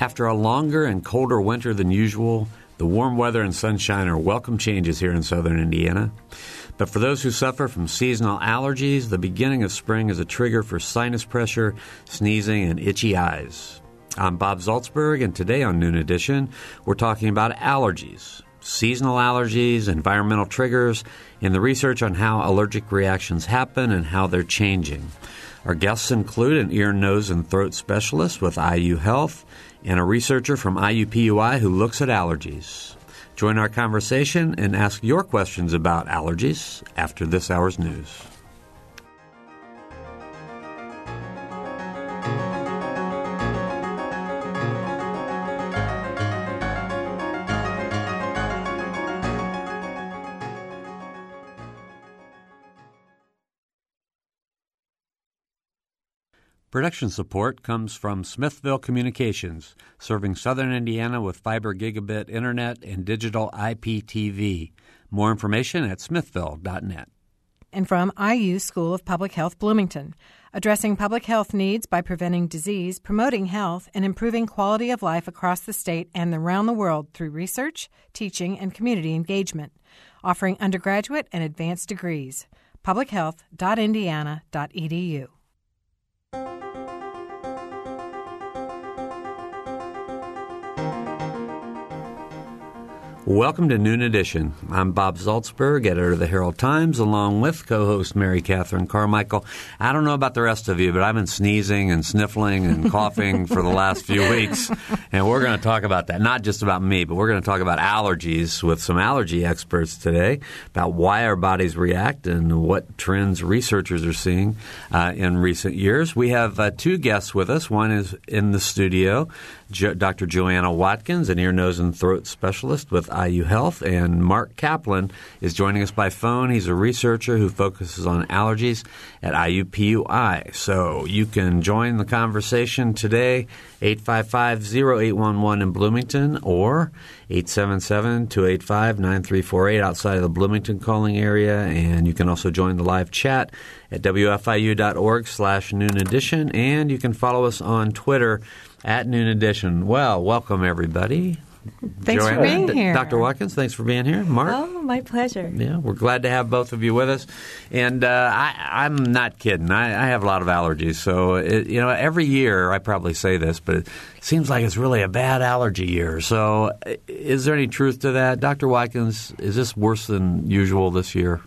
After a longer and colder winter than usual, the warm weather and sunshine are welcome changes here in southern Indiana. But for those who suffer from seasonal allergies, the beginning of spring is a trigger for sinus pressure, sneezing, and itchy eyes. I'm Bob Zaltsberg, and today on Noon Edition, we're talking about allergies, seasonal allergies, environmental triggers, and the research on how allergic reactions happen and how they're changing. Our guests include an ear, nose, and throat specialist with IU Health and a researcher from IUPUI who looks at allergies. Join our conversation and ask your questions about allergies after this hour's news. Production support comes from Smithville Communications, serving southern Indiana with fiber gigabit internet and digital IPTV. More information at smithville.net. And from IU School of Public Health Bloomington, addressing public health needs by preventing disease, promoting health, and improving quality of life across the state and around the world through research, teaching, and community engagement, offering undergraduate and advanced degrees. publichealth.indiana.edu. Welcome to Noon Edition. I'm Bob Zaltsberg, editor of the Herald Times, along with co-host Mary Catherine Carmichael. I don't know about the rest of you, but I've been sneezing and sniffling and coughing for the last few weeks, and we're going to talk about that. Not just about me, but we're going to talk about allergies with some allergy experts today about why our bodies react and what trends researchers are seeing uh, in recent years. We have uh, two guests with us. One is in the studio. Jo- Dr. Joanna Watkins, an ear, nose, and throat specialist with IU Health, and Mark Kaplan is joining us by phone. He's a researcher who focuses on allergies at IUPUI. So you can join the conversation today, 855-0811 in Bloomington or 877-285-9348 outside of the Bloomington calling area. And you can also join the live chat at wfiu.org slash noon edition. And you can follow us on Twitter at Noon Edition. Well, welcome everybody. Thanks for being D- here. Dr. Watkins, thanks for being here. Mark? Oh, my pleasure. Yeah, we're glad to have both of you with us. And uh, I, I'm not kidding. I, I have a lot of allergies. So, it, you know, every year I probably say this, but it seems like it's really a bad allergy year. So, is there any truth to that? Dr. Watkins, is this worse than usual this year?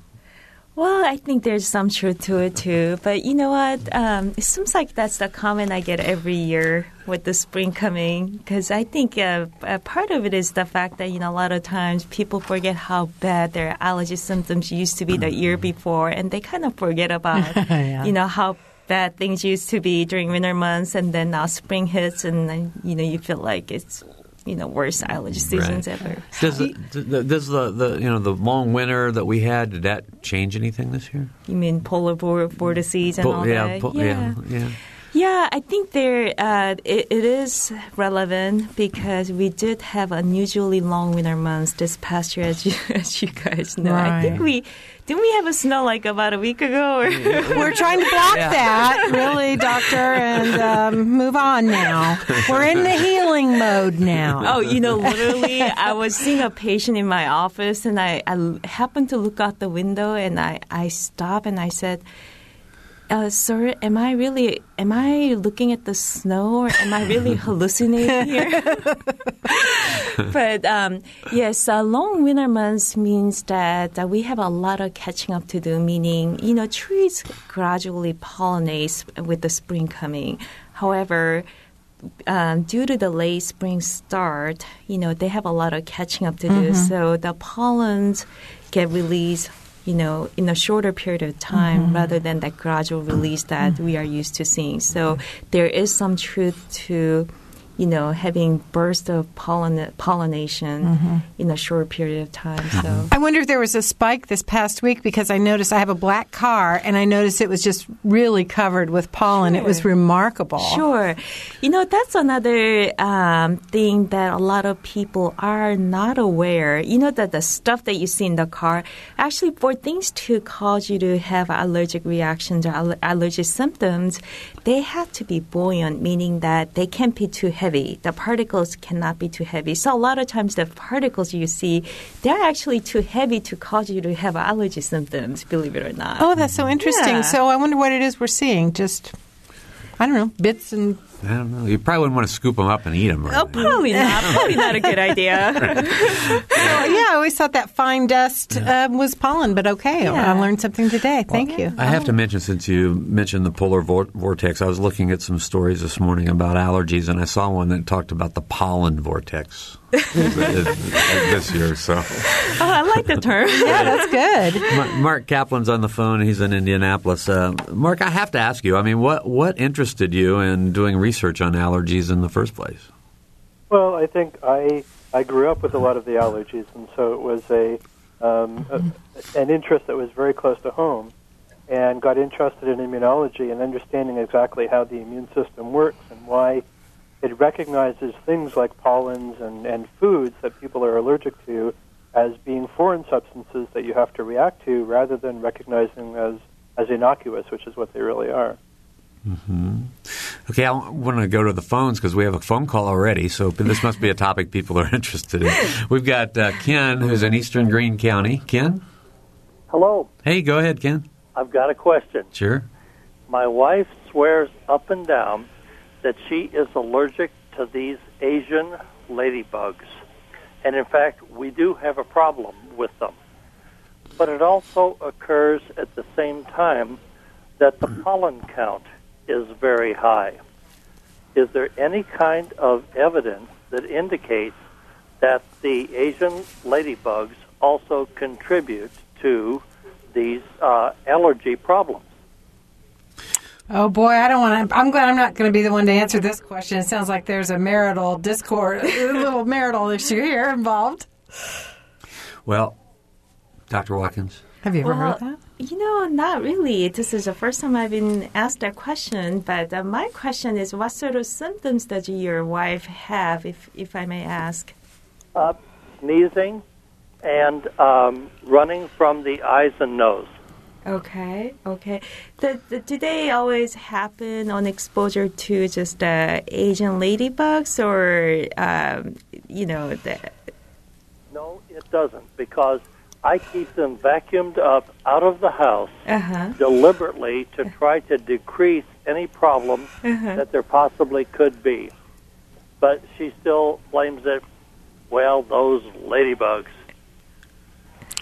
Well, I think there's some truth to it too. But you know what? Um, it seems like that's the comment I get every year with the spring coming. Because I think uh, a part of it is the fact that you know a lot of times people forget how bad their allergy symptoms used to be the year before, and they kind of forget about Yeah. you know how bad things used to be during winter months, and then now spring hits, and then you know you feel like it's you know worst allergy seasons Right. ever. Does, the, does the, the you know the long winter that we had did that change anything this year? You mean polar vor- vortices and Po- all yeah, that? po- yeah, yeah. Yeah, I think there uh, it, it is relevant because we did have unusually long winter months this past year, as you, as you guys know. I think we didn't we have a snow like about a week ago. Or We're trying to block that, really, doctor, and um, move on now. We're in the healing mode now. Oh, you know, literally, I was seeing a patient in my office, and I, I happened to look out the window, and I, I stopped and I said, uh, "Sir, am I really am I looking at the snow, or am I really hallucinating here?" but um, yes, uh, long winter months means that uh, we have a lot of catching up to do. Meaning, you know, trees gradually pollinate with the spring coming. However, um, due to the late spring start, you know, they have a lot of catching up to do. So the pollens get released, you know, in a shorter period of time mm-hmm. rather than that gradual release that mm. we are used to seeing. So there is some truth to, you know, having bursts of pollen- pollination in a short period of time. So. I wonder if there was a spike this past week because I noticed I have a black car and I noticed it was just really covered with pollen. It was remarkable. Sure. You know, that's another um, thing that a lot of people are not aware. You know, that the stuff that you see in the car, actually, for things to cause you to have allergic reactions or aller- allergic symptoms, they have to be buoyant, meaning that they can't be too heavy. The particles cannot be too heavy. So a lot of times the particles you see, they're actually too heavy to cause you to have allergy symptoms, believe it or not. Oh, that's so interesting. Yeah. So I wonder what it is we're seeing. Just, I don't know, bits and. I don't know. You probably wouldn't want to scoop them up and eat them. Oh, probably not. Probably not a good idea. Oh, yeah, I always thought that fine dust uh, was pollen, but okay. Yeah. I learned something today. Thank you. I have to mention, since you mentioned the polar vor- vortex, I was looking at some stories this morning about allergies, and I saw one that talked about the pollen vortex this year. So, oh, I like the term. Yeah, that's good. Mark Kaplan's on the phone. He's in Indianapolis. Uh, Mark, I have to ask you. I mean, what what interested you in doing research on allergies in the first place? Well, I think I I grew up with a lot of the allergies, and so it was a, um, a an interest that was very close to home, and got interested in immunology and understanding exactly how the immune system works and why it recognizes things like pollens and, and foods that people are allergic to as being foreign substances that you have to react to, rather than recognizing them as as innocuous, which is what they really are. Okay, I want to go to the phones because we have a phone call already. So this must be a topic people are interested in. We've got uh, Ken, who's in Eastern Greene County. Ken, Hello, hey, go ahead, Ken. I've got a question. Sure. My wife swears up and down that she is allergic to these Asian ladybugs. And in fact, we do have a problem with them. But it also occurs at the same time that the pollen count is very high. Is there any kind of evidence that indicates that the Asian ladybugs also contribute to these uh, allergy problems? Oh boy, I don't want to. I'm glad I'm not going to be the one to answer this question. It sounds like there's a marital discord, a little marital issue here involved. Well, Dr. Watkins. Have you ever Well, heard that? You know, not really. This is the first time I've been asked that question. But uh, my question is, what sort of symptoms does your wife have, if if I may ask? uh, sneezing and um, running from the eyes and nose. Okay, okay. The, the, do they always happen on exposure to just uh, Asian ladybugs, or um, you know, the, No, it doesn't because I keep them vacuumed up out of the house uh-huh. deliberately to try to decrease any problem Uh-huh. that there possibly could be. But she still blames it, well, those ladybugs.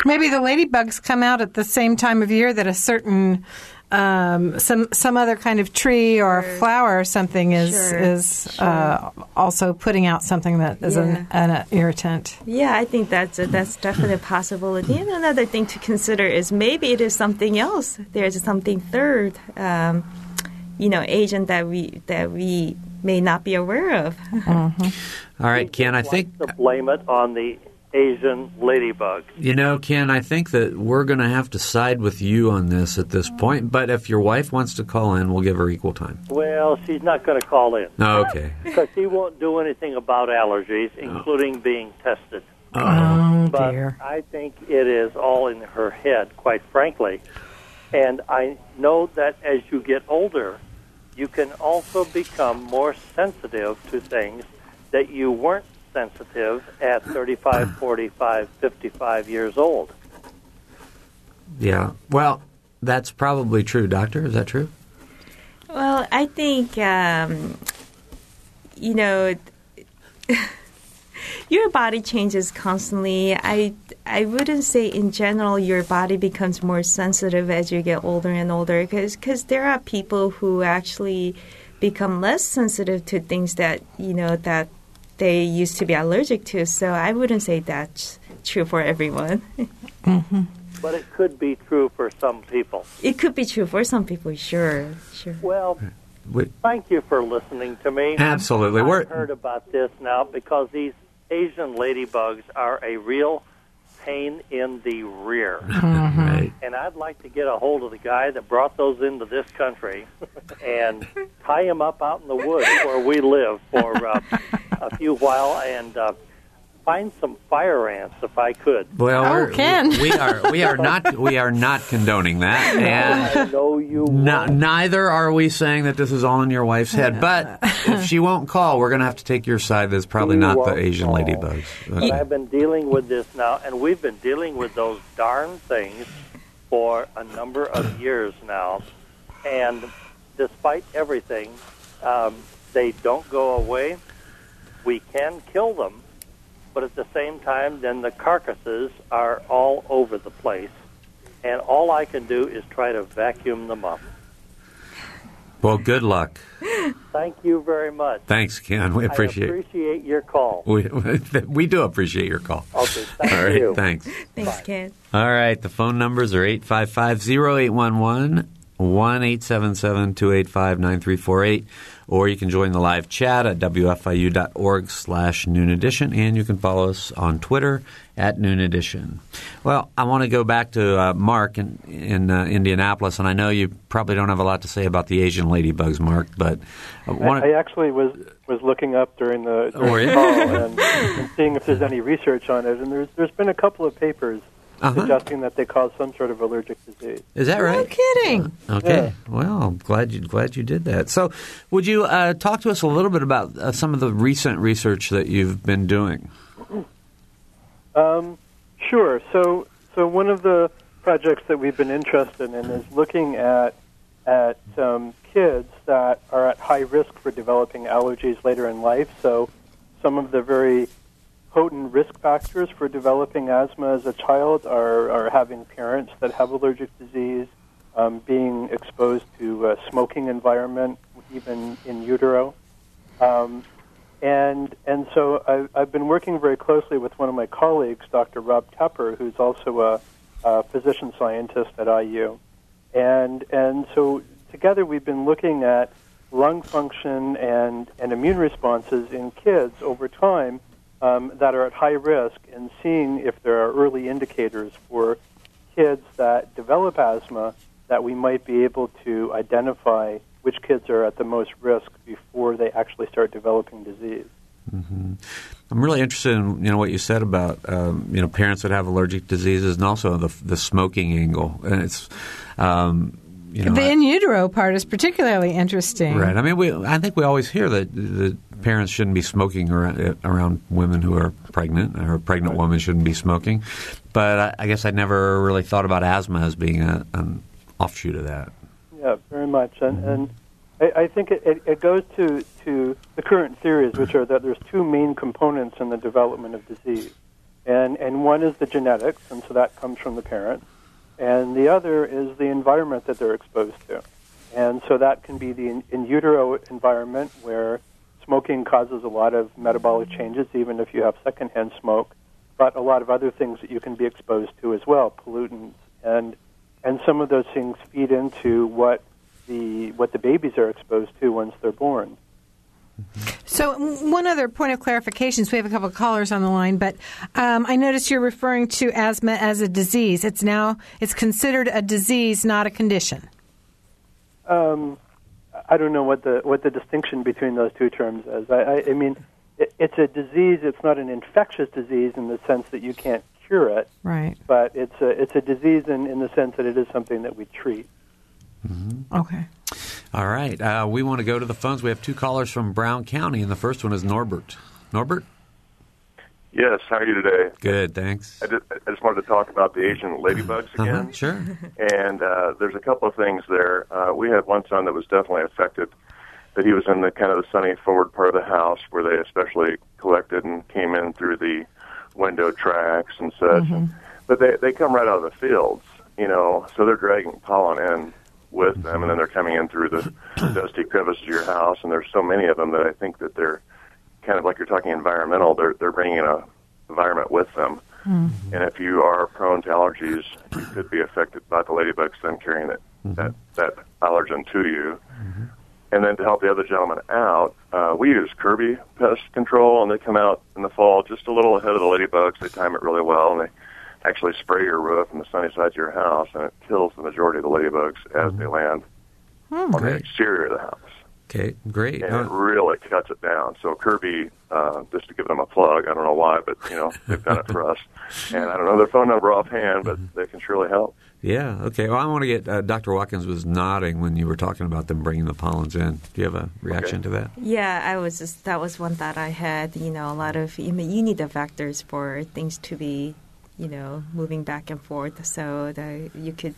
Maybe the ladybugs come out at the same time of year that a certain um, some some other kind of tree or flower or something is Sure, is Uh, also putting out something that is an, an irritant. Yeah, I think that's a, that's definitely a possibility. And another thing to consider is maybe it is something else. There's something third, um, you know, agent that we that we may not be aware of. All right, Ken, I think, to blame it on the Asian ladybug. you know, Ken, I think that we're going to have to side with you on this at this point. But if your wife wants to call in, we'll give her equal time. Well, she's not going to call in Oh, okay. because she won't do anything about allergies, including being tested. Oh, oh but dear. I think it is all in her head, quite frankly. And I know that as you get older, you can also become more sensitive to things that you weren't sensitive at 35, 45, 55 years old. Yeah. Well, that's probably true, Doctor. Is that true? Well, I think um, you know your body changes constantly. I I wouldn't say in general your body becomes more sensitive as you get older and older because there are people who actually become less sensitive to things that you know that they used to be allergic to. So I wouldn't say that's true for everyone. Mm-hmm. But it could be true for some people. It could be true for some people, sure, sure. Well, We, thank you for listening to me. absolutely. I've We're, heard about this now because these Asian ladybugs are a real pain in the rear. right. and I'd like to get a hold of the guy that brought those into this country and tie him up out in the woods where we live for uh, a few while and uh, find some fire ants if I could. Well, Oh, we're- we, we are we are not we are not condoning that, and I know you. n- neither are we saying that this is all in your wife's head. But if she won't call, we're going to have to take your side. That's probably She not the Asian call. ladybugs. But I've been dealing with this now, and we've been dealing with those darn things for a number of years now. And despite everything, um, they don't go away. We can kill them, but at the same time, then the carcasses are all over the place. And all I can do is try to vacuum them up. Well, good luck. Thank you very much. Thanks, Ken. We appreciate I appreciate your call. we we do appreciate your call. Okay, thank All right, you. thanks. Thanks, Ken. All right, the phone numbers are 855-0811, 1-877-285-9348, or you can join the live chat at wfiu.org slash noon edition, and you can follow us on Twitter at noon edition. Well, I want to go back to uh, Mark in, in uh, Indianapolis, and I know you probably don't have a lot to say about the Asian ladybugs, Mark, but I want I actually was was looking up during the, during Oh, the call and, and seeing if there's any research on it, and there's there's been a couple of papers Uh-huh. suggesting that they cause some sort of allergic disease. Is that right? No kidding. Okay. Well, I'm glad you glad you did that. So, would you uh, talk to us a little bit about uh, some of the recent research that you've been doing? Um, sure. So, so one of the projects that we've been interested in is looking at at um, kids that are at high risk for developing allergies later in life. So, some of the very potent risk factors for developing asthma as a child are, are having parents that have allergic disease, um, being exposed to a smoking environment, even in utero. Um, and and so I, I've been working very closely with one of my colleagues, Dr. Rob Tepper, who's also a, a physician scientist at IU, and and so together we've been looking at lung function and and immune responses in kids over time um, that are at high risk, and seeing if there are early indicators for kids that develop asthma that we might be able to identify which kids are at the most risk before they actually start developing disease. I'm really interested in you know what you said about um, you know parents that have allergic diseases and also the the smoking angle. And it's um, you know the in utero part is particularly interesting. Right. I mean, we. I think we always hear that the parents shouldn't be smoking around, around women who are pregnant, or a pregnant woman shouldn't be smoking. But I, I guess I never really thought about asthma as being a, an offshoot of that. Yeah, very much. And, mm-hmm. and I, I think it, it, it goes to, to the current theories, which are that there's two main components in the development of disease. And, and one is the genetics, and so that comes from the parents. And the other is the environment that they're exposed to. And so that can be the in, in utero environment where smoking causes a lot of metabolic changes, even if you have secondhand smoke, but a lot of other things that you can be exposed to as well, pollutants. And and some of those things feed into what the what the babies are exposed to once they're born. So, one other point of clarification. So we have a couple of callers on the line, but um, I noticed you're referring to asthma as a disease. It's now it's considered a disease, not a condition. Um, I don't know what the what the distinction between those two terms is. I, I, I mean, it, it's a disease. It's not an infectious disease in the sense that you can't cure it, Right. but it's a it's a disease in, in the sense that it is something that we treat. Okay. All right. Uh, we want to go to the phones. We have two callers from Brown County, and the first one is Norbert. Norbert. Yes, how are you today? Good. Thanks. I just, I just wanted to talk about the Asian ladybugs Uh-huh, again. Sure. And uh, there's a couple of things there. Uh, we had one son that was definitely affected, that he was in the kind of the sunny forward part of the house where they especially collected and came in through the window tracks and such. But they they come right out of the fields, you know, so they're dragging pollen in with them, and then they're coming in through the dusty crevices of your house. And there's so many of them that I think that they're kind of like you're talking environmental. They're they're bringing a environment with them. Hmm. And if you are prone to allergies, you could be affected by the ladybugs then carrying that mm-hmm. that, that allergen to you. Mm-hmm. And then to help the other gentleman out, uh, we use Kirby pest control, and they come out in the fall just a little ahead of the ladybugs. They time it really well, and they actually spray your roof and the sunny sides of your house, and it kills the majority of the ladybugs as mm-hmm. they land hmm. on the exterior of the house. Okay, great. and Uh, it really cuts it down. So Kirby, uh, just to give them a plug, I don't know why, but you know they've done it for us, and I don't know their phone number offhand, but they can surely help. yeah. Okay. Well, I want to get uh, Dr. Watkins was nodding when you were talking about them bringing the pollens in. Do you have a reaction Okay. to that? Yeah, I was just that was one thought I had. You know, a lot of you, mean, you need the vectors for things to be, you know, moving back and forth. So that you could,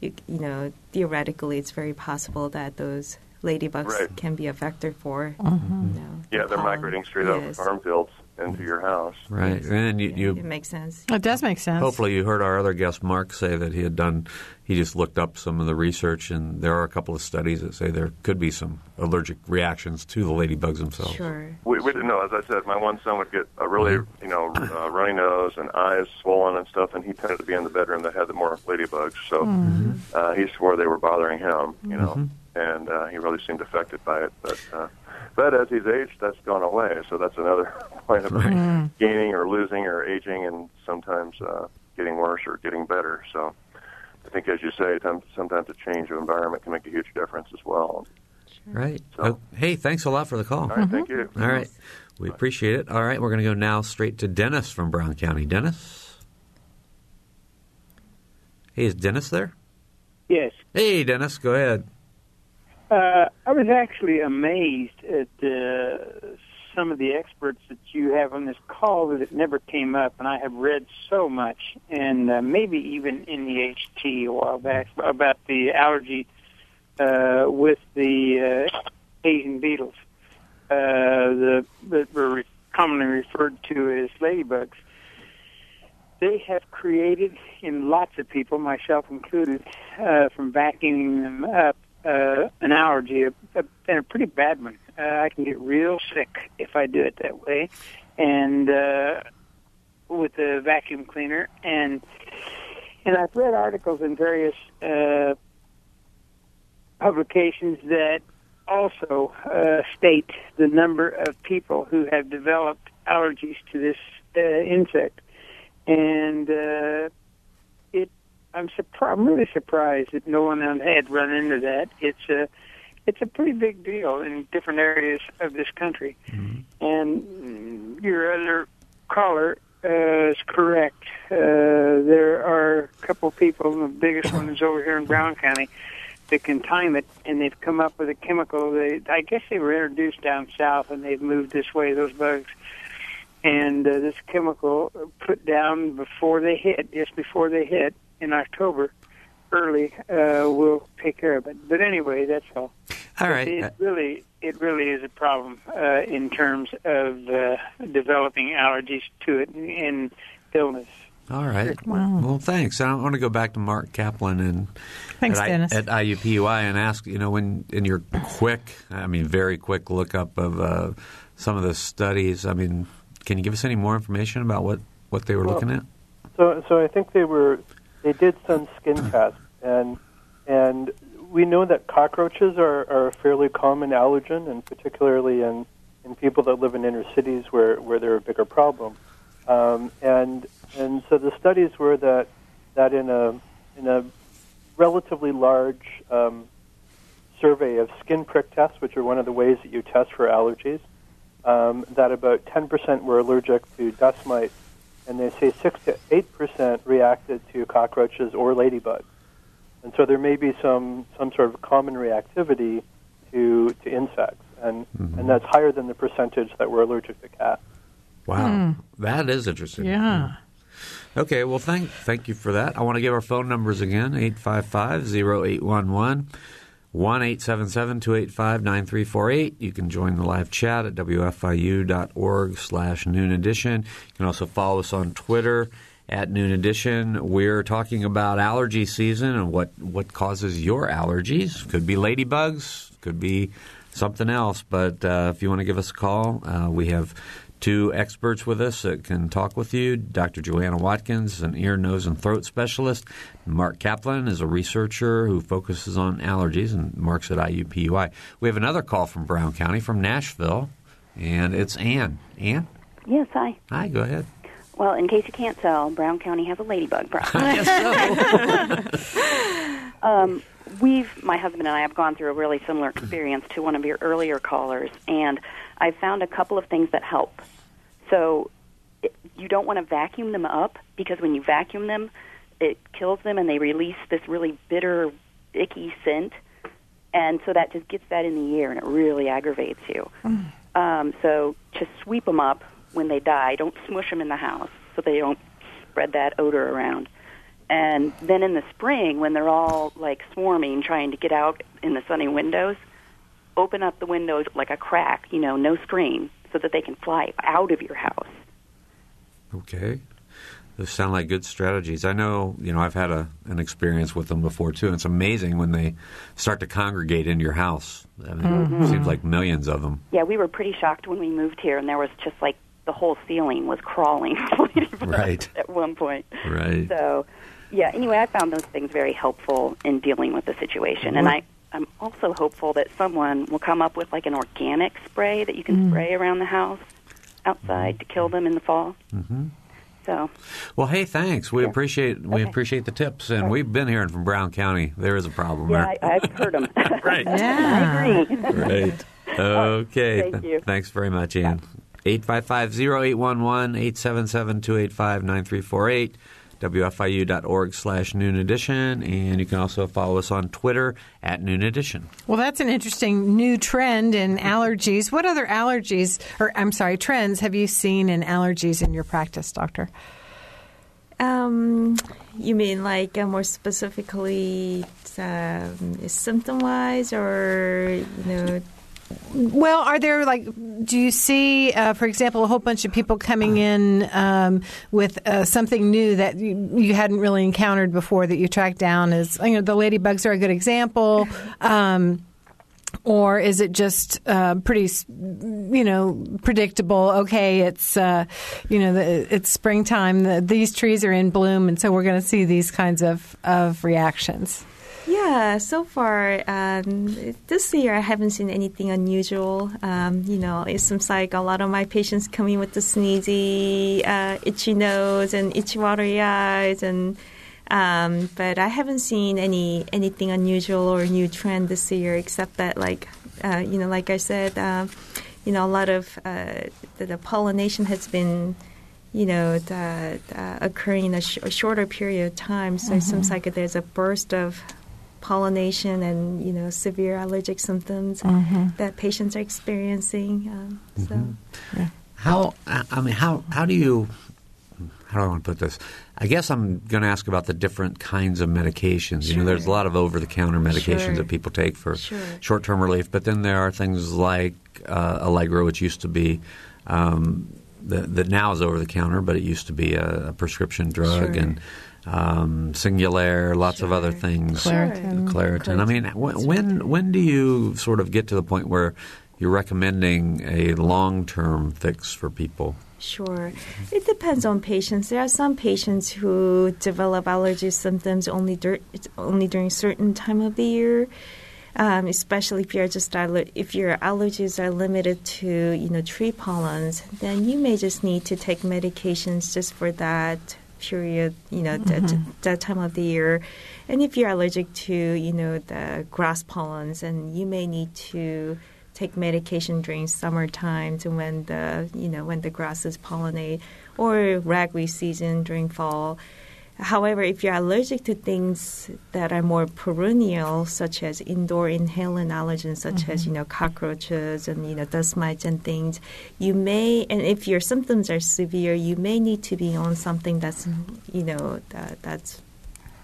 you, you know, theoretically, it's very possible that those ladybugs Right. can be a vector for. Mm-hmm. You know, Yeah, the they're pollen. migrating straight yes. out of farm fields into your house. Right. And you, Yeah, you it makes sense. It does make sense. Hopefully, you heard our other guest, Mark, say that he had done, he just looked up some of the research, and there are a couple of studies that say there could be some allergic reactions to the ladybugs themselves. Sure. We, we didn't know. As I said, my one son would get a really, you know, uh, runny nose and eyes swollen and stuff, and he tended to be in the bedroom that had the more ladybugs. So uh, he swore they were bothering him, you know, and uh, he really seemed affected by it. But uh, but as he's aged, that's gone away. So that's another point of gaining or losing or aging, and sometimes uh, getting worse or getting better. So. I think, as you say, sometimes a change of environment can make a huge difference as well. Right. So- Oh, hey, thanks a lot for the call. All right, thank you. All right. We appreciate it. All right, we're going to go now straight to Dennis from Brown County. Dennis? Hey, is Dennis there? Yes. Hey, Dennis, go ahead. Uh, I was actually amazed at uh, some of the experts that you have on this call that it never came up, and I have read so much, and uh, maybe even in the HT a while back about the allergy uh, with the uh, Asian beetles, uh, the that were re- commonly referred to as ladybugs. They have created in lots of people, myself included, uh, from vacuuming them up, uh, an allergy, a, and a pretty bad one. Uh, I can get real sick if I do it that way, and uh, with the vacuum cleaner. And and I've read articles in various uh, publications that also uh, state the number of people who have developed allergies to this uh, insect, and uh. I'm surprised. I'm really surprised that no one had run into that. It's a it's a pretty big deal in different areas of this country. And mm, your other caller uh, is correct. Uh, there are a couple people, the biggest one is over here in Brown County, that can time it, and they've come up with a chemical. They, I guess they were introduced down south, and they've moved this way. Those bugs, and uh, this chemical put down before they hit, just before they hit in October, early, uh, will take care of it. But anyway, that's all. All right. It really, it really is a problem uh, in terms of uh, developing allergies to it and illness. All right. Well, thanks. I want to go back to Mark Kaplan and Thanks, at, I- at IUPUI and ask you know when in your quick, I mean very quick lookup of uh, some of the studies. I mean, can you give us any more information about what what they were Well, looking at? So, so I think they were they did some skin tests, and and we know that cockroaches are, are a fairly common allergen, and particularly in in people that live in inner cities where where they're a bigger problem. Um, and and so the studies were that that in a in a relatively large um, survey of skin prick tests, which are one of the ways that you test for allergies, um, that about 10% were allergic to dust mites, and they say 6 to 8% reacted to cockroaches or ladybugs. And so there may be some, some sort of common reactivity to, to insects, and, mm-hmm. and that's higher than the percentage that were allergic to cats. Wow, hmm. that is interesting. yeah. Hmm. Okay, well, thank thank you for that. I want to give our phone numbers again 855 0811 1 877 285 9348. You can join the live chat at wfiu.org slash noon edition. You can also follow us on Twitter at noon edition. We're talking about allergy season and what, what causes your allergies. Could be ladybugs, could be something else. But uh, if you want to give us a call, uh, we have two experts with us that can talk with you. Dr. Joanna Watkins, an ear, nose, and throat specialist. Mark Kaplan is a researcher who focuses on allergies, and Mark's at IUPUI. We have another call from Brown County, from Nashville, and it's Ann. Ann? Yes, hi. Hi, go ahead. Well, in case you can't tell, Brown County has a ladybug problem. I guess so. um, we've, my husband and I, have gone through a really similar experience to one of your earlier callers, and I found a couple of things that help. So you don't want to vacuum them up because when you vacuum them, it kills them and they release this really bitter, icky scent, and so that just gets that in the air and it really aggravates you. Um, so just sweep them up when they die. Don't smush them in the house so they don't spread that odor around. And then in the spring, when they're all like swarming, trying to get out in the sunny windows, open up the windows like a crack, you know, no screen, so that they can fly out of your house. Okay. Those sound like good strategies. I know, you know, I've had a, an experience with them before too. And it's amazing when they start to congregate in your house. I mean, It mm-hmm. seems like millions of them. Yeah, we were pretty shocked when we moved here, and there was just like the whole ceiling was crawling Right. at one point. Right. So, yeah. Anyway, I found those things very helpful in dealing with the situation, and I. I'm also hopeful that someone will come up with like an organic spray that you can spray around the house outside to kill them in the fall. Mm-hmm. So, Well, hey, thanks. We Yeah. appreciate we Okay. appreciate the tips, and we've been hearing from Brown County. There is a problem yeah, there. I, I've heard them. Right. Yeah. I agree. Right. Okay. Thank you. Thanks very much, Ian. 855-0811, 877-285-9348, WFIU.org slash noon edition, and you can also follow us on Twitter at noon edition. Well, that's an interesting new trend in allergies. What other allergies, or I'm sorry, trends have you seen in allergies in your practice, doctor? Um, you mean like uh, more specifically um, symptom wise, or you know? Well, are there like, do you see, uh, for example, a whole bunch of people coming in um, with uh, something new that you, you hadn't really encountered before that you tracked down? As you know, the ladybugs are a good example. Um, or is it just uh, pretty, you know, predictable? Okay, it's uh, you know, the, it's springtime. The, these trees are in bloom, and so we're going to see these kinds of of reactions. Yeah, so far um, this year I haven't seen anything unusual. Um, you know, it seems like a lot of my patients come in with the sneezy, uh, itchy nose and itchy watery eyes, and um, but I haven't seen any anything unusual or new trend this year, except that like uh, you know, like I said, um, you know, a lot of uh, the, the pollination has been you know, the, the occurring in a, sh- a shorter period of time. So it seems like there's a burst of pollination and you know severe allergic symptoms that patients are experiencing. Um, So How I I mean, how how do you? How do I want to put this? I guess I'm going to ask about the different kinds of medications. You know, there's a lot of over-the-counter medications Sure. that people take for Sure. short-term relief, but then there are things like uh, Allegra, which used to be um, that, that now is over-the-counter, but it used to be a, a prescription drug, Sure. and um, Singulair, lots of other things. Claritin. Claritin. I mean, wh- when when do you sort of get to the point where you're recommending a long-term fix for people? Sure. It depends on patients. There are some patients who develop allergy symptoms only dur- only during certain time of the year. Um, especially if you're just aller- if your allergies are limited to you know tree pollens, then you may just need to take medications just for that period, you know, that, mm-hmm. that time of the year. And if you're allergic to you know the grass pollens, and you may need to take medication during summer times and when the you know when the grasses pollinate or ragweed season during fall. However, if you're allergic to things that are more perennial, such as indoor inhalant allergens, such as you know cockroaches and you know dust mites and things, you may and if your symptoms are severe, you may need to be on something that's you know that, that's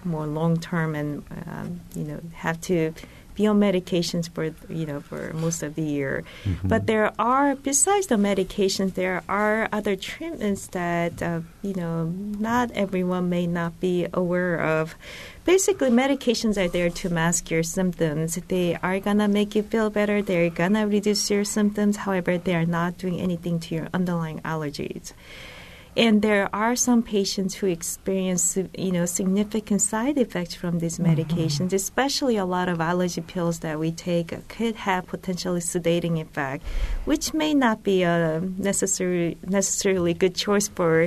more long term and um, you know have to be on medications for you know for most of the year. But there are besides the medications, there are other treatments that uh, you know not everyone may not be aware of. Basically, medications are there to mask your symptoms. They are gonna make you feel better. They're gonna reduce your symptoms. However, they are not doing anything to your underlying allergies. And there are some patients who experience, you know, significant side effects from these mm-hmm. medications, especially a lot of allergy pills that we take could have potentially sedating effect, which may not be a necessary, necessarily good choice for,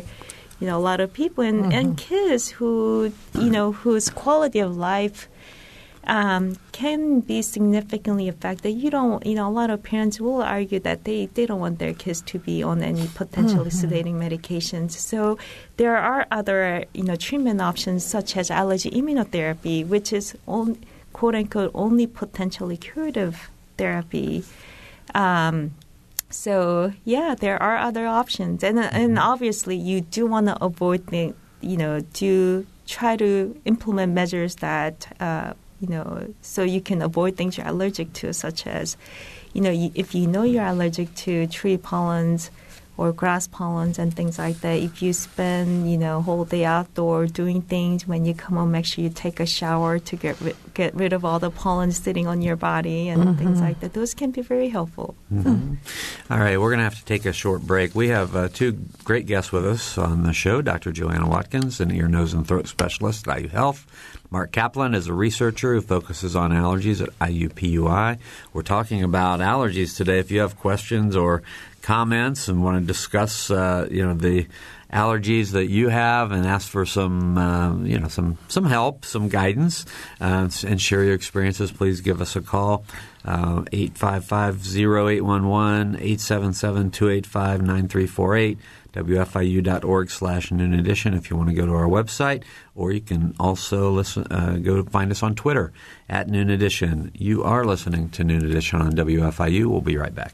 you know, a lot of people and, and mm-hmm. kids who, you know, whose quality of life um, can be significantly affected. You don't, you know, a lot of parents will argue that they, they don't want their kids to be on any potentially mm-hmm. sedating medications. So there are other, you know, treatment options such as allergy immunotherapy, which is on, quote unquote only potentially curative therapy. Um, so yeah, there are other options, and and mm-hmm. obviously you do want to avoid the, you know, do try to implement measures that uh, you know, so you can avoid things you're allergic to, such as, you know, if you know you're allergic to tree pollens or grass pollens and things like that, if you spend, you know, whole day outdoor doing things, when you come home, make sure you take a shower to get ri- get rid of all the pollen sitting on your body and mm-hmm. things like that. Those can be very helpful. Mm-hmm. All right, we're going to have to take a short break. We have uh, two great guests with us on the show, Dr. Joanna Watkins, an ear, nose, and throat specialist at IU Health Mark Kaplan is a researcher who focuses on allergies at IUPUI. We're talking about allergies today. If you have questions or comments and want to discuss, uh, you know, the allergies that you have and ask for some, uh, you know, some some help, some guidance, uh, and share your experiences, please give us a call. Uh, 855-0811, 877-285-9348. WFIU.org slash noon edition if you want to go to our website, or you can also listen, uh, go find us on Twitter at noon edition. You are listening to noon edition on WFIU. We'll be right back.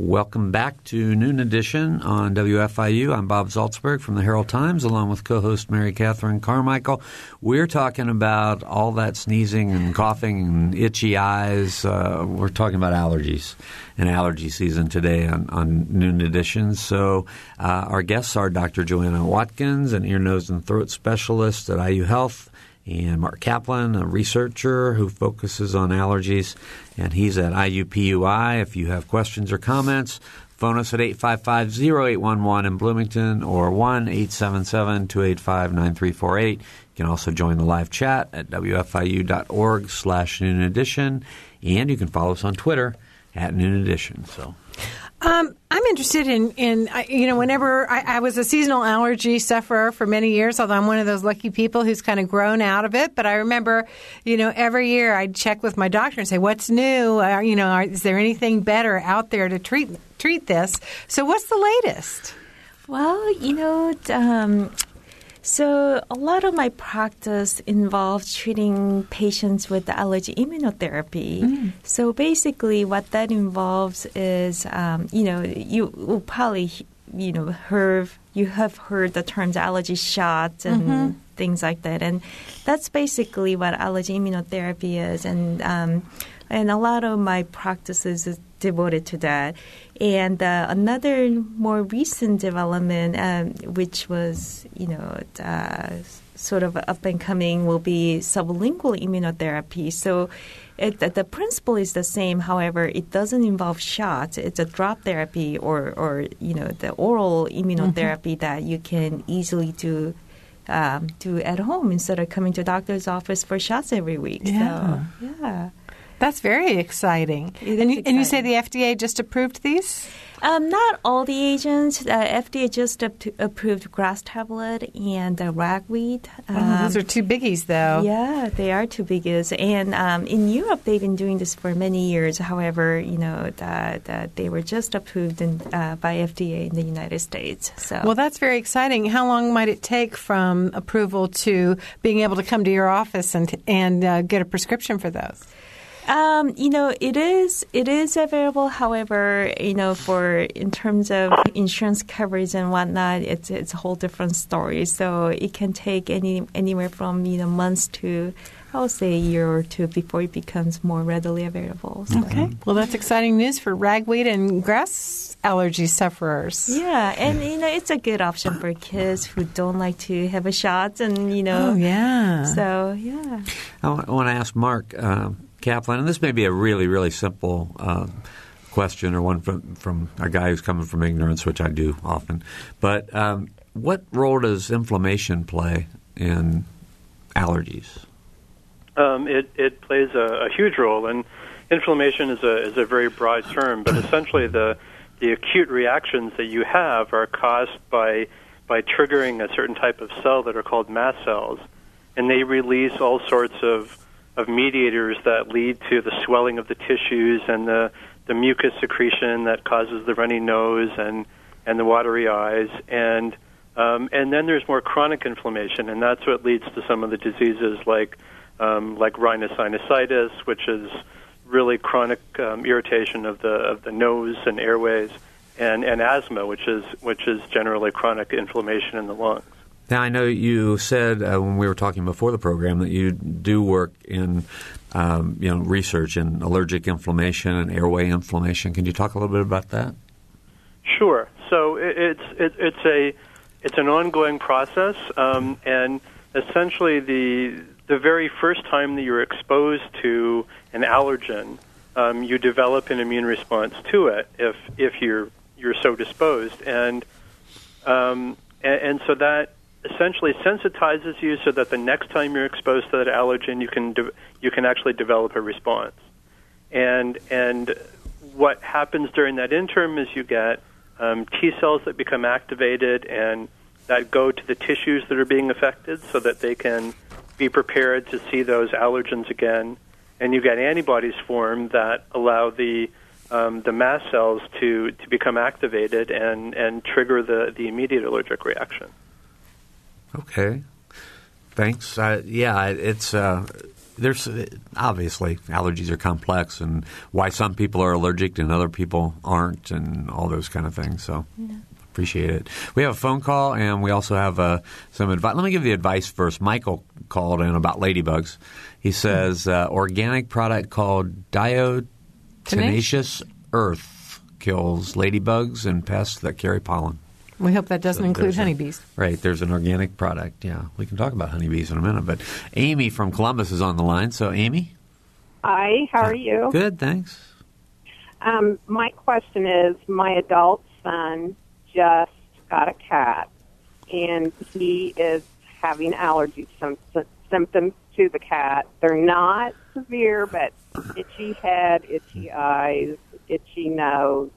Welcome back to Noon Edition on WFIU. I'm Bob Zaltsberg from the Herald Times, along with co-host Mary Catherine Carmichael. We're talking about all that sneezing and coughing and itchy eyes. Uh, we're talking about allergies and allergy season today on, on Noon Edition. So uh, our guests are Dr. Joanna Watkins, an ear, nose, and throat specialist at IU Health, and Mark Kaplan, a researcher who focuses on allergies, and he's at IUPUI. If you have questions or comments, phone us at 855-0811 in Bloomington or 1-877-285-9348. You can also join the live chat at wfiu.org slash noon edition, and you can follow us on Twitter at noon edition. So um, I'm interested in, in you know, whenever I, I, was a seasonal allergy sufferer for many years, although I'm one of those lucky people who's kind of grown out of it. But I remember, you know, every year I'd check with my doctor and say, "What's new? Uh, you know, are, is there anything better out there to treat treat this?" So, what's the latest? Well, you know, um, so, a lot of my practice involves treating patients with allergy immunotherapy. Mm. So, basically, what that involves is, um, you know, you will probably, you know, heard you have heard the terms allergy shots and mm-hmm. things like that, and that's basically what allergy immunotherapy is. And um, and a lot of my practices is devoted to that. And uh, another more recent development, um, which was, you know, uh, sort of up and coming, will be sublingual immunotherapy. So it, the principle is the same. However, it doesn't involve shots. It's a drop therapy or, or you know, the oral immunotherapy mm-hmm. that you can easily do um, do at home instead of coming to doctor's office for shots every week. Yeah. So, yeah. That's very exciting. And you, and you say the FDA just approved these? Um, not all the agents. Uh, FDA just up approved grass tablet and the ragweed. Um, oh, those are two biggies, though. Yeah, they are two biggies. And um, in Europe, they've been doing this for many years. However, you know that the, they were just approved in, uh, by FDA in the United States. So well, that's very exciting. How long might it take from approval to being able to come to your office and and uh, get a prescription for those? Um, you know, it is it is available. However, you know, for in terms of insurance coverage and whatnot, it's it's a whole different story. So it can take any anywhere from you know months to I would say a year or two before it becomes more readily available. So. Okay. Well, that's exciting news for ragweed and grass allergy sufferers. Yeah, and you know it's a good option for kids who don't like to have a shot, and you know. Oh yeah. So yeah. I want to ask Mark. Uh, Kaplan, and this may be a really, really simple uh, question or one from, from a guy who's coming from ignorance, which I do often. But um, what role does inflammation play in allergies? Um, it, it plays a, a, huge role, and inflammation is a, is a very broad term, but essentially the, the acute reactions that you have are caused by, by triggering a certain type of cell that are called mast cells, and they release all sorts of of mediators that lead to the swelling of the tissues and the, the mucus secretion that causes the runny nose and, and the watery eyes. And, um, and then there's more chronic inflammation, and that's what leads to some of the diseases like, um, like rhinosinusitis, which is really chronic um, irritation of the, of the nose and airways, and, and asthma, which is, which is generally chronic inflammation in the lungs. Now, I know you said uh, when we were talking before the program that you do work in um, you know research in allergic inflammation and airway inflammation. Can you talk a little bit about that? Sure. So it's it, it's a it's an ongoing process, um, and essentially the the very first time that you're exposed to an allergen, um, you develop an immune response to it if if you're you're so disposed, and um, and, and so that essentially sensitizes you so that the next time you're exposed to that allergen, you can de- you can actually develop a response. And and what happens during that interim is you get um, T cells that become activated and that go to the tissues that are being affected so that they can be prepared to see those allergens again. And you get antibodies formed that allow the um, the mast cells to, to become activated and, and trigger the, the immediate allergic reaction. Okay. Thanks. Uh, yeah, it's uh, there's obviously allergies are complex, and why some people are allergic and other people aren't, and all those kind of things. So. Yeah. Appreciate it. We have a phone call, and we also have uh, some advice. Let me give the advice first. Michael called in about ladybugs. He says uh, organic product called diatomaceous earth kills ladybugs and pests that carry pollen. We hope that doesn't so include honeybees. A, right. There's an organic product. Yeah. We can talk about honeybees in a minute. But Amy from Columbus is on the line. So, Amy? Hi. How are you? Good. Thanks. Um, my question is my adult son just got a cat, and he is having allergy symptoms to the cat. They're not severe, but itchy head, itchy eyes, itchy nose,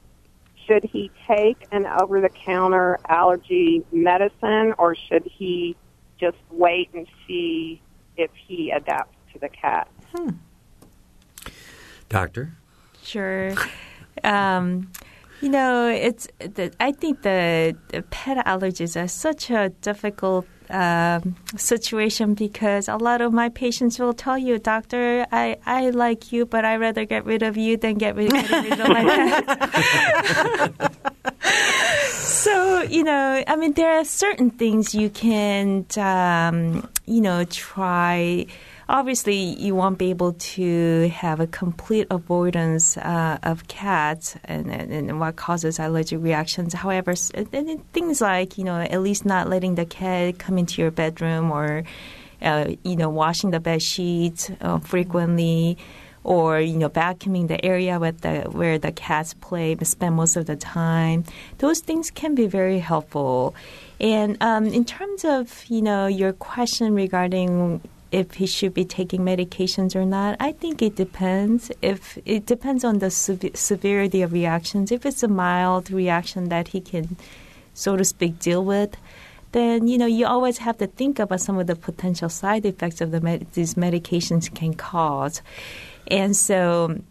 should he take an over the counter allergy medicine or should he just wait and see if he adapts to the cat? Hmm. Doctor? Sure. Um, you know, it's. The, I think the, the pet allergies are such a difficult um, situation because a lot of my patients will tell you, doctor, I, I like you, but I'd rather get rid of you than get rid, get rid of my pet. so you know, I mean, there are certain things you can, um, you know, try obviously you won't be able to have a complete avoidance uh, of cats and, and, and, what causes allergic reactions. However, things like you know at least not letting the cat come into your bedroom or uh, you know washing the bed sheets uh, frequently. Or you know, vacuuming the area where the where the cats play, spend most of the time. Those things can be very helpful. And um, in terms of you know your question regarding if he should be taking medications or not, I think it depends. If it depends on the sev- severity of reactions. If it's a mild reaction that he can, so to speak, deal with, then you know you always have to think about some of the potential side effects of the med- these medications can cause, and so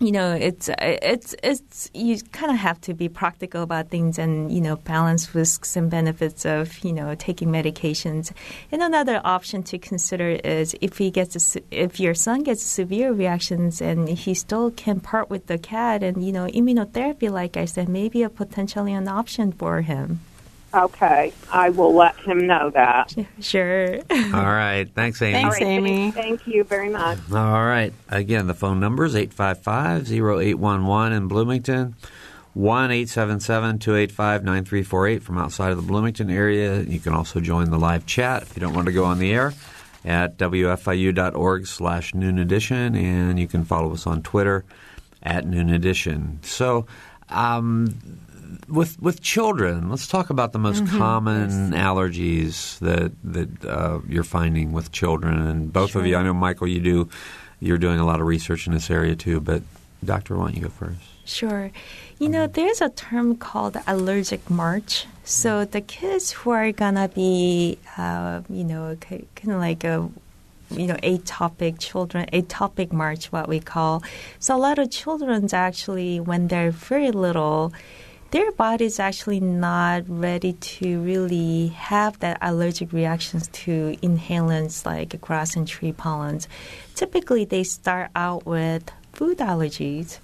you know it's it's it's you kind of have to be practical about things and you know balance risks and benefits of you know taking medications. And another option to consider is if he gets a, if your son gets severe reactions and he still can part with the cat and you know immunotherapy like i said maybe a potentially an option for him Okay, I will let him know that. Sure. All right. Thanks, Amy. Thanks, All right, Amy. Thank, thank you very much. All right. Again, the phone number is 855-0811 in Bloomington, 1-877-285-9348 from outside of the Bloomington area. You can also join the live chat if you don't want to go on the air at wfiu.org slash noon edition, and you can follow us on Twitter at noon edition. So um, with with children, let's talk about the most common allergies that that uh, you're finding with children. And both of you, I know Michael, you do you're doing a lot of research in this area too. But Doctor, why don't you go first? Sure. You know, there's a term called allergic march. So the kids who are gonna be, uh, you know, kind of like a, you know, atopic children, atopic march, what we call. So a lot of children's actually, when they're very little, their body is actually not ready to really have that allergic reactions to inhalants like grass and tree pollens. Typically, they start out with food allergies,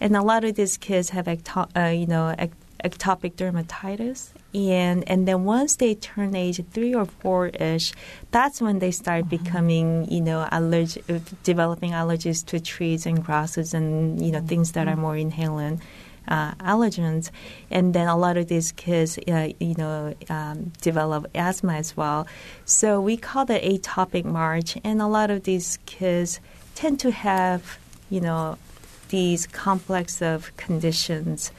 and a lot of these kids have ecto- uh, you know ec- ectopic dermatitis. And and then once they turn age three or four ish, that's when they start becoming you know allergic, developing allergies to trees and grasses and you know things that are more inhalant uh, allergens, and then a lot of these kids, uh, you know, um, develop asthma as well. So we call that atopic march, and a lot of these kids tend to have, you know, these complex of conditions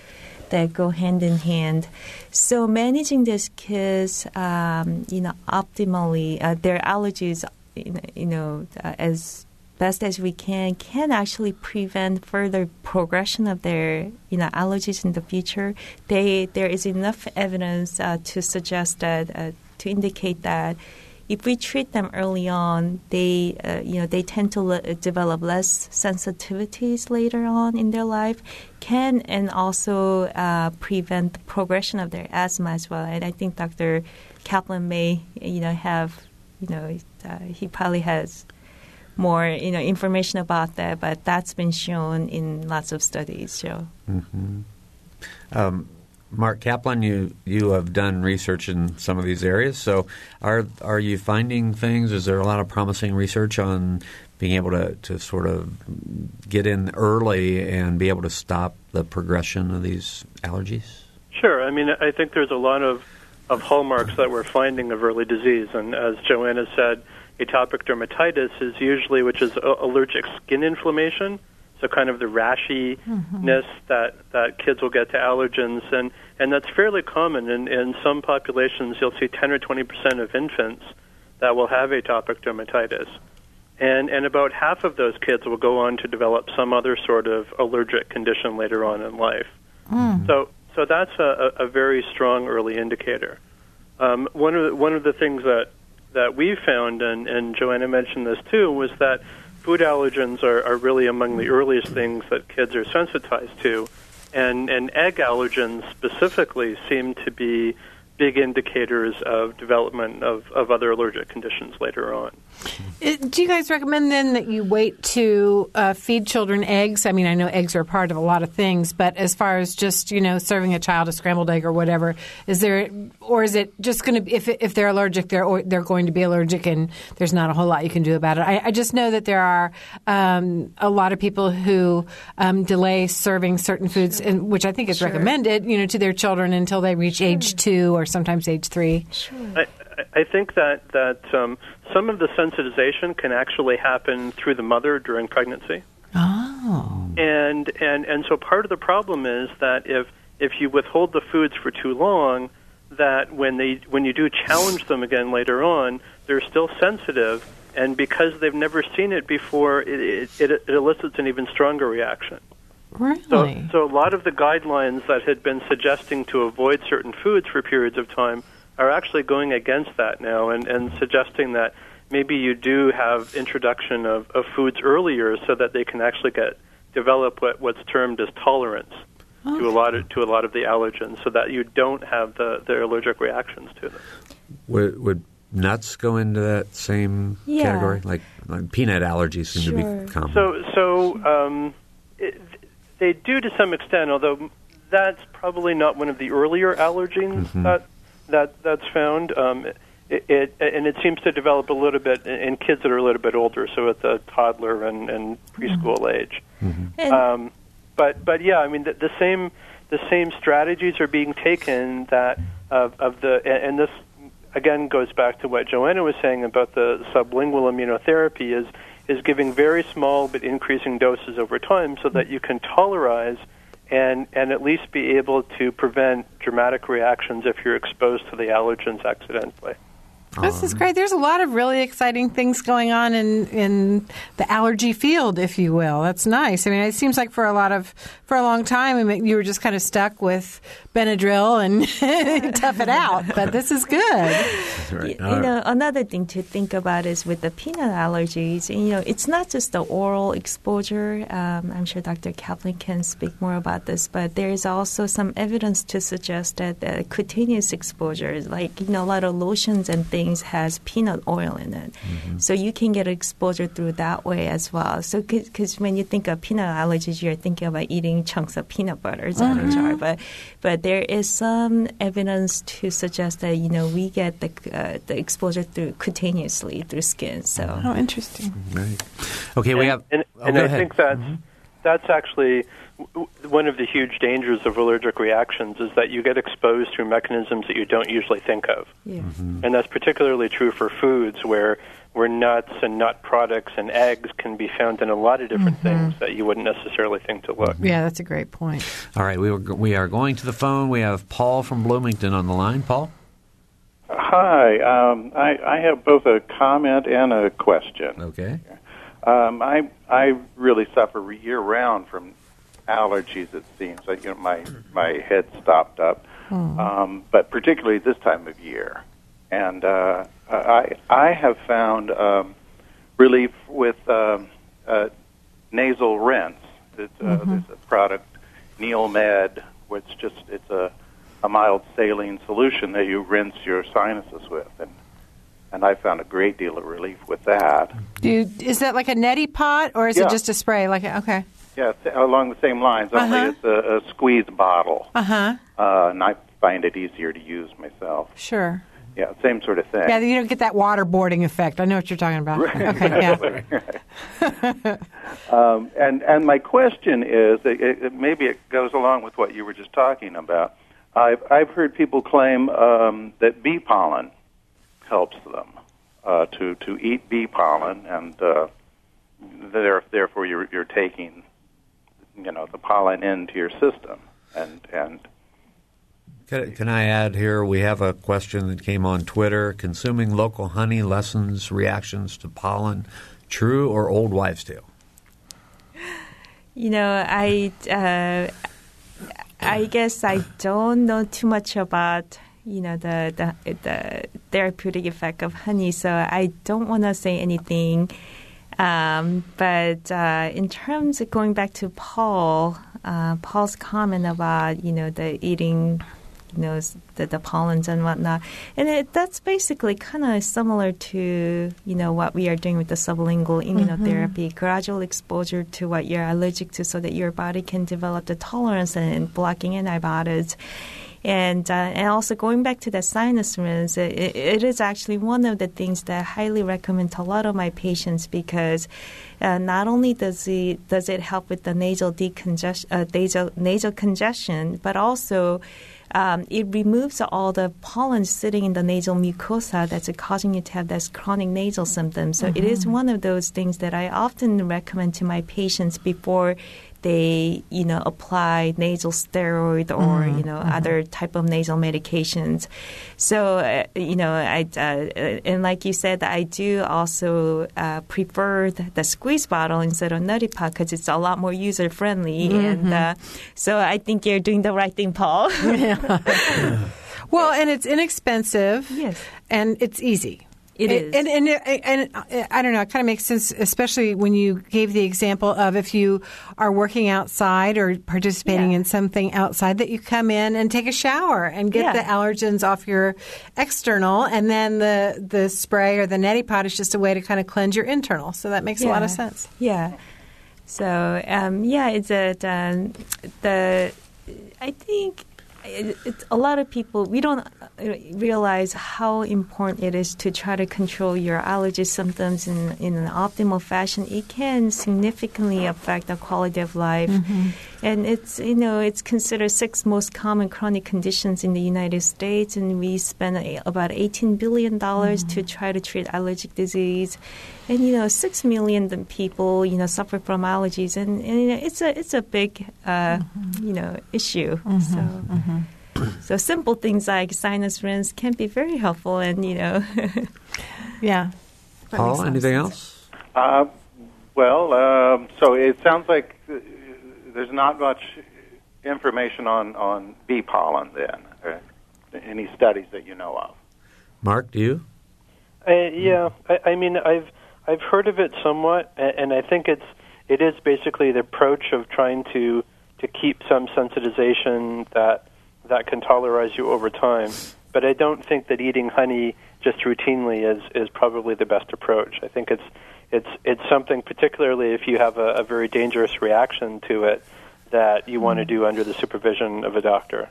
that go hand in hand. So managing these kids, um, you know, optimally, uh, their allergies, you know, uh, as best as we can can actually prevent further progression of their you know allergies in the future. They there is enough evidence uh, to suggest that uh, to indicate that if we treat them early on, they uh, you know they tend to le- develop less sensitivities later on in their life, can and also uh, prevent the progression of their asthma as well. And I think Dr. Kaplan may you know have you know uh, he probably has more you know information about that, but that's been shown in lots of studies. So. Mm-hmm. Um, Mark Kaplan, you you have done research in some of these areas. So, are are you finding things? Is there a lot of promising research on being able to, to sort of get in early and be able to stop the progression of these allergies? Sure. I mean, I think there's a lot of, of hallmarks that we're finding of early disease. And as Joanna said, atopic dermatitis is usually, which is a- allergic skin inflammation. So kind of the rashiness mm-hmm. that, that kids will get to allergens. And, and that's fairly common. In, in some populations, you'll see 10 or 20% of infants that will have atopic dermatitis. And, and about half of those kids will go on to develop some other sort of allergic condition later on in life. Mm. So, so that's a, a a very strong early indicator. Um, one of the, one of the things that that we found, and, and Joanna mentioned this too, was that food allergens are, are really among the earliest things that kids are sensitized to, and and egg allergens specifically seem to be big indicators of development of, of other allergic conditions later on. Uh, Do you guys recommend then that you wait to uh, feed children eggs? I mean, I know eggs are a part of a lot of things, but as far as just you know serving a child a scrambled egg or whatever, is there or is it just going to if if they're allergic, they're or they're going to be allergic, and there's not a whole lot you can do about it. I, I just know that there are um, a lot of people who um, delay serving certain foods, and, which I think is recommended, you know, to their children until they reach age two or sometimes age three. I, I- I think that that um, some of the sensitization can actually happen through the mother during pregnancy. Oh. and and and so part of the problem is that if if you withhold the foods for too long that when they when you do challenge them again later on they're still sensitive and because they've never seen it before, it, it, it elicits an even stronger reaction. Really? So, so a lot of the guidelines that had been suggesting to avoid certain foods for periods of time are actually going against that now and, and suggesting that maybe you do have introduction of, of foods earlier so that they can actually get develop what, what's termed as tolerance to a lot of to a lot of the allergens so that you don't have the, the allergic reactions to them. Would, would nuts go into that same Yeah. category? Like, like peanut allergies seem to be common. So, so um, it, they do to some extent, although that's probably not one of the earlier allergens Mhm. that that that's found. Um, it, it and it seems to develop a little bit in, in kids that are a little bit older, so at the toddler and, and preschool age. And- Um, but but yeah, I mean the, the same the same strategies are being taken that of, of the and, and this again goes back to what Joanna was saying about the sublingual immunotherapy is is giving very small but increasing doses over time so that you can tolerize and and at least be able to prevent dramatic reactions if you're exposed to the allergens accidentally. This is great. There's a lot of really exciting things going on in in the allergy field, if you will. That's nice. I mean, it seems like for a lot of for a long time, you were just kind of stuck with Benadryl and tough it out. But this is good. Right. You know, another thing to think about is with the peanut allergies. You know, it's not just the oral exposure. Um, I'm sure Dr. Kaplan can speak more about this, but there is also some evidence to suggest that the cutaneous exposure, like you know, a lot of lotions and things, has peanut oil in it. Mm-hmm. So you can get exposure through that way as well. So, because when you think of peanut allergies, you're thinking about eating chunks of peanut butter in a jar, but but there is some evidence to suggest that you know we get the uh, the exposure through cutaneously through skin. So Oh, interesting. Right. Okay, we have. and, oh, and I ahead. think that's mm-hmm. that's actually w- w- one of the huge dangers of allergic reactions is that you get exposed through mechanisms that you don't usually think of, yeah. and that's particularly true for foods where where nuts and nut products and eggs can be found in a lot of different things that you wouldn't necessarily think to look. Yeah, that's a great point. All right, we were, we are going to the phone. We have Paul from Bloomington on the line. Paul. Hi, um, I, I have both a comment and a question. Okay. Um, I I really suffer year round from allergies. It seems like you know my my head stopped up, um, but particularly this time of year, and uh, I I have found um, relief with um, uh, nasal rinse. It's, uh, There's a product NeilMed, which just it's a a mild saline solution that you rinse your sinuses with, and and I found a great deal of relief with that. Do you, is that like a neti pot or is Yeah. it just a spray? Like okay. Yeah, along the same lines. Only Uh-huh. it's a, a squeeze bottle, Uh huh. uh, and I find it easier to use myself. Sure. Yeah, same sort of thing. Yeah, you don't get that waterboarding effect. I know what you're talking about. Okay. Yeah. um, and and my question is, it, it, maybe it goes along with what you were just talking about. I've I've heard people claim um, that bee pollen helps them uh, to to eat bee pollen, and uh, there, therefore you're you're taking you know the pollen into your system, and and Can, can I add here? We have a question that came on Twitter. Consuming local honey lessens reactions to pollen. True or old wives' tale? You know, I uh, I guess I don't know too much about you know the the, the therapeutic effect of honey, so I don't want to say anything. Um, but uh, in terms of going back to Paul, uh, Paul's comment about you know the eating you know, the, the pollens and whatnot. And it, that's basically kind of similar to, you know, what we are doing with the sublingual immunotherapy, gradual exposure to what you're allergic to so that your body can develop the tolerance and blocking antibodies. And uh, and also going back to the sinus rinse, it, it is actually one of the things that I highly recommend to a lot of my patients because uh, not only does it does it help with the nasal decongestion, uh, nasal nasal congestion, but also um, it removes all the pollen sitting in the nasal mucosa that's causing you to have this chronic nasal symptoms. So it is one of those things that I often recommend to my patients before they you know apply nasal steroid or you know other type of nasal medications. So uh, you know, I uh, and like you said, I do also uh, prefer the, squeeze bottle instead of neti pot because it's a lot more user friendly. And uh, so I think you're doing the right thing, Paul. Well, and it's inexpensive. Yes. And it's easy. It is. And, and, and, and, uh, I don't know, it kind of makes sense, especially when you gave the example of if you are working outside or participating Yeah. in something outside, that you come in and take a shower and get Yeah. the allergens off your external, and then the, the spray or the neti pot is just a way to kind of cleanse your internal. So that makes a lot of sense. Yeah. So um, yeah, it's a um, the I think a lot of people we don't uh, realize how important it is to try to control your allergy symptoms in in an optimal fashion. It can significantly affect the quality of life, and it's you know it's considered six most common chronic conditions in the United States, and we spend about eighteen billion dollars to try to treat allergic disease. And you know, six million people you know suffer from allergies, and, and you know, it's a it's a big uh, you know issue. So, so simple things like sinus rinse can be very helpful, and you know, Yeah. That makes a lot Paul, anything sense. else? Uh, well, um, so it sounds like uh, there's not much information on, on bee pollen then. Or any studies that you know of? Mark, do you? Uh, yeah, I, I mean, I've I've heard of it somewhat, and I think it's it is basically the approach of trying to to keep some sensitization that that can tolerize you over time. But I don't think that eating honey just routinely is is probably the best approach. I think it's it's it's something particularly if you have a, a very dangerous reaction to it that you want to do under the supervision of a doctor.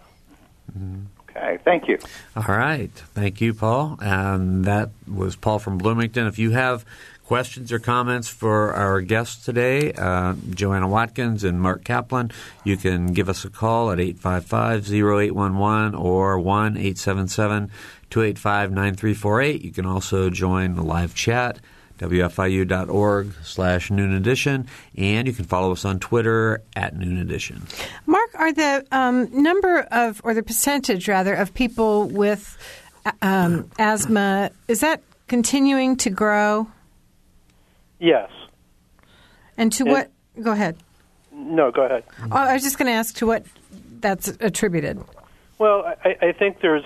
Okay, thank you. All right. Thank you, Paul. And that was Paul from Bloomington. If you have questions or comments for our guests today, uh, Joanna Watkins and Mark Kaplan, you can give us a call at 855-0811 or 1-877-285-9348. You can also join the live chat wfiu.org slash noon edition, and you can follow us on Twitter at noon edition. Mark, are the um, number of, or the percentage rather, of people with um, asthma, is that continuing to grow? Yes. And to It- what? Go ahead. No, go ahead. Oh, I was just going to ask to what that's attributed. Well, I, I think there's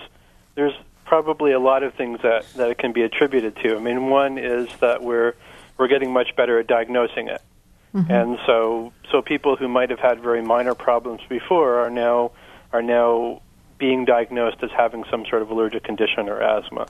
there's probably a lot of things that, that it can be attributed to. I mean, one is that we're we're getting much better at diagnosing it, and so so people who might have had very minor problems before are now are now being diagnosed as having some sort of allergic condition or asthma.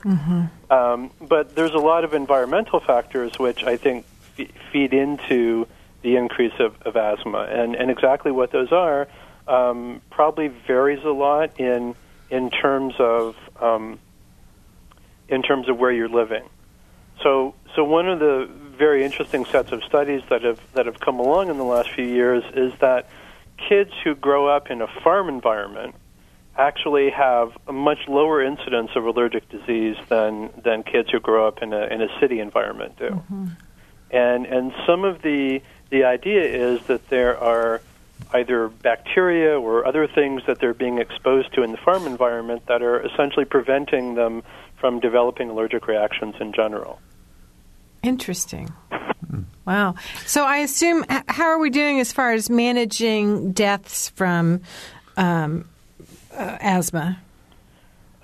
Um, but there's a lot of environmental factors which I think f- feed into the increase of, of asthma, and and exactly what those are um, probably varies a lot in in terms of um, in terms of where you're living. So so one of the very interesting sets of studies that have that have come along in the last few years is that kids who grow up in a farm environment actually have a much lower incidence of allergic disease than than kids who grow up in a in a city environment do. Mm-hmm. And and some of the the idea is that there are either bacteria or other things that they're being exposed to in the farm environment that are essentially preventing them from developing allergic reactions in general. Interesting. Wow. So I assume, how are we doing as far as managing deaths from um, uh, asthma?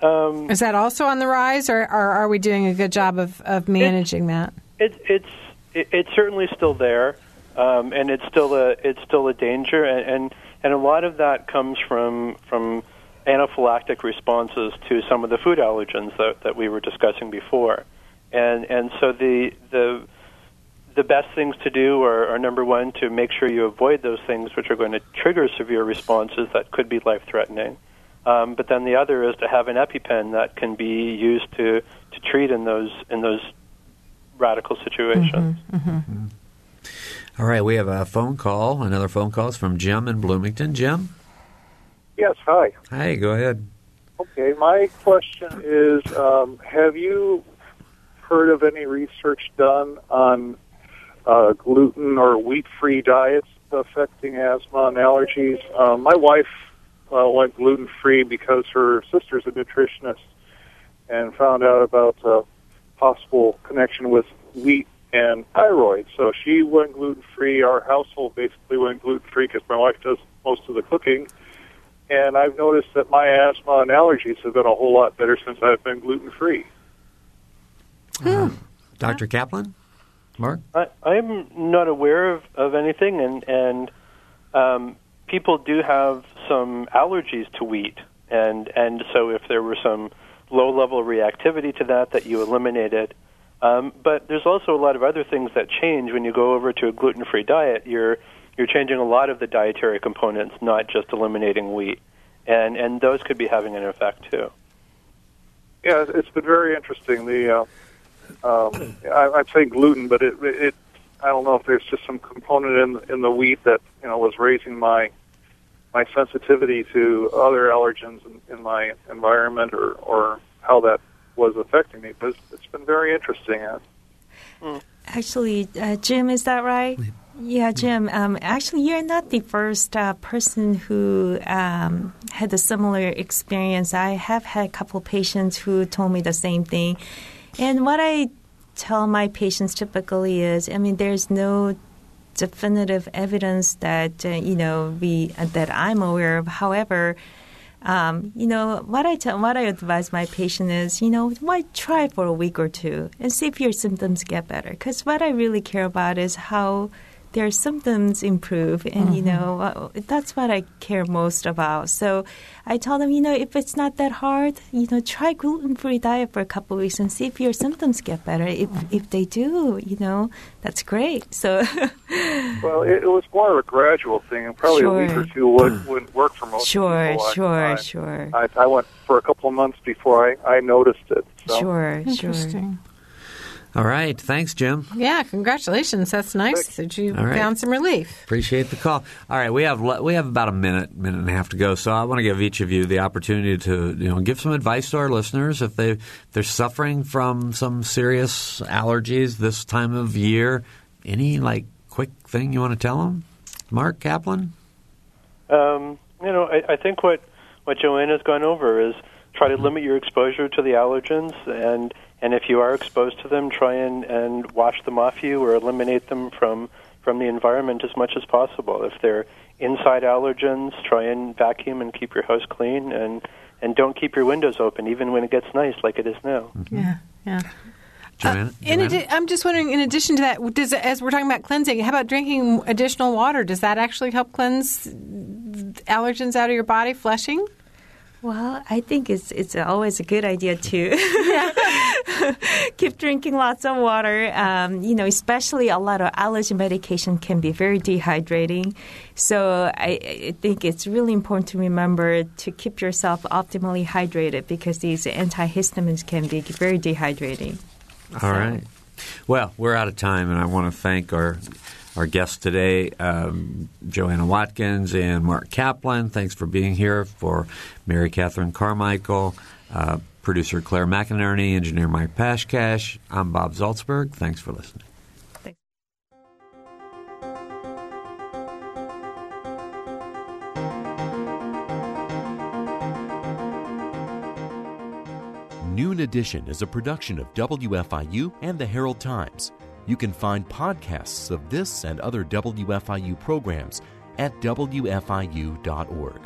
Um, Is that also on the rise, or, or are we doing a good job of, of managing that? it, it's it, it's certainly still there, um, and it's still a it's still a danger, and, and and a lot of that comes from from anaphylactic responses to some of the food allergens that, that we were discussing before, and and so the the the best things to do are, are number one to make sure you avoid those things which are going to trigger severe responses that could be life threatening. Um, but then the other is to have an EpiPen that can be used to, to treat in those in those radical situations. Mm-hmm, mm-hmm. Mm-hmm. All right, we have a phone call. Another phone call is from Jim in Bloomington. Jim? Yes, hi. Hi, go ahead. Okay, my question is um, Have you heard of any research done on uh, gluten or wheat free diets affecting asthma and allergies. Um, my wife uh, went gluten free because her sister's a nutritionist and found out about a possible connection with wheat and thyroid. So she went gluten free. Our household basically went gluten free because my wife does most of the cooking. And I've noticed that my asthma and allergies have been a whole lot better since I've been gluten free. Dr. Kaplan? Mark? I, I'm not aware of, of anything, and and um, people do have some allergies to wheat, and and so if there were some low level reactivity to that that you eliminated, um, but there's also a lot of other things that change when you go over to a gluten free diet. You're you're changing a lot of the dietary components, not just eliminating wheat, and and those could be having an effect too. Yeah, it's been very interesting. The uh, um, I, I'd say gluten, but it, it I don't know if there's just some component in in the wheat that you know was raising my my sensitivity to other allergens in, in my environment, or or how that was affecting me. But it's, it's been very interesting. Actually, uh, Jim, is that right? Yeah, Jim. Um, actually, you're not the first uh, person who um, had a similar experience. I have had a couple patients who told me the same thing. And what I tell my patients typically is, I mean, there's no definitive evidence that uh, you know we uh, that I'm aware of. However, um, you know what I tell what I advise my patient is, you know, why try for a week or two and see if your symptoms get better. Because what I really care about is how their symptoms improve, and you mm-hmm. know uh, that's what I care most about. So I tell them, you know, if it's not that hard, you know, try gluten-free diet for a couple of weeks and see if your symptoms get better. If mm-hmm. if they do, you know, that's great. So well, it, it was more of a gradual thing, and probably a week or two would, mm. wouldn't work for most sure, people. Sure, I, sure, I, I went for a couple of months before I, I noticed it. So. sure, sure. Interesting. All right. Thanks, Jim. Yeah, congratulations. That's nice that you All right. found some relief. Appreciate the call. All right, we have we have about a minute, minute and a half to go. So I want to give each of you the opportunity to you know give some advice to our listeners if they if they're suffering from some serious allergies this time of year. Any like quick thing you want to tell them, Mark Kaplan? Um, you know, I, I think what what Joanna's gone over is try to limit your exposure to the allergens, and and if you are exposed to them, try and and wash them off you or eliminate them from from the environment as much as possible. If they're inside allergens, try and vacuum and keep your house clean, and and don't keep your windows open even when it gets nice like it is now. Mm-hmm. Yeah, yeah. Joanna? Uh, in Joanna? addi- I'm just wondering. In addition to that, does as we're talking about cleansing, how about drinking additional water? Does that actually help cleanse allergens out of your body? Flushing? Well, I think it's it's always a good idea to keep drinking lots of water. Um, you know, especially a lot of allergy medication can be very dehydrating. So I, I think it's really important to remember to keep yourself optimally hydrated because these antihistamines can be very dehydrating. All right. Well, we're out of time, and I want to thank our our guests today, um, Joanna Watkins and Mark Kaplan. Thanks for being here. For Mary Catherine Carmichael, uh, producer Claire McInerney, engineer Mike Pashkash. I'm Bob Zaltsberg. Thanks for listening. Noon Edition is a production of WFIU and the Herald Times. You can find podcasts of this and other WFIU programs at WFIU.org.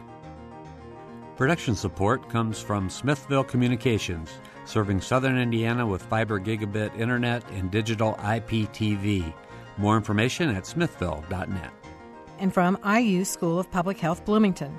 Production support comes from Smithville Communications, serving southern Indiana with fiber gigabit internet and digital IPTV. More information at smithville.net. and from IU School of Public Health Bloomington,